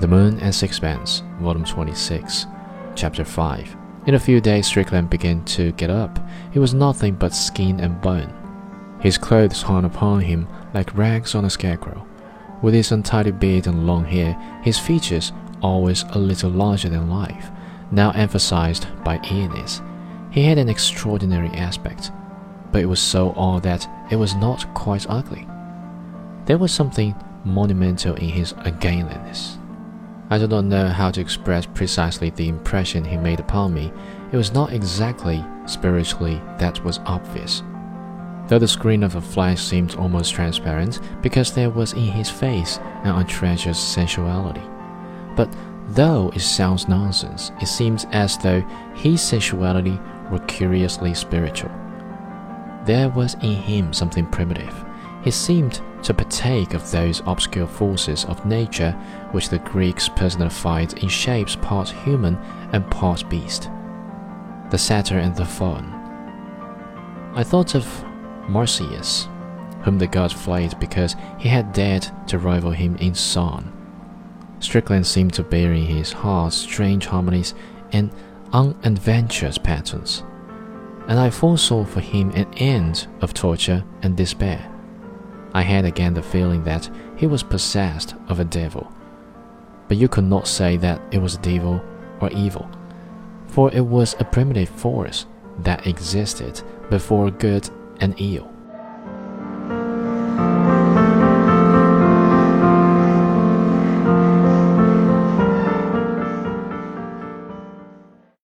The Moon and Sixpence, Volume 26, Chapter 5. In a few days, Strickland began to get up. He was nothing but skin and bone. His clothes hung upon him like rags on a scarecrow. With his untidy beard and long hair, his features, always a little larger than life, now emphasized by eeriness. He had an extraordinary aspect, but it was so odd that it was not quite ugly. There was something monumental in his ungainliness. I do not know how to express precisely the impression he made upon me. It was not exactly spiritually that was obvious. Though the screen of a flash seemed almost transparent, because there was in his face an untreasured sensuality. But though it sounds nonsense, it seems as though his sensuality were curiously spiritual. There was in him something primitive. He seemed to partake of those obscure forces of nature which the Greeks personified in shapes part human and part beast the satyr and the faun. I thought of Marsyas, whom the gods flayed because he had dared to rival him in song. Strickland seemed to bear in his heart strange harmonies and unadventurous patterns, and I foresaw for him an end of torture and despair. I had again the feeling that he was possessed of a devil. But you could not say that it was devil or evil, for it was a primitive force that existed before good and ill.